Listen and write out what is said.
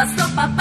pasó papá.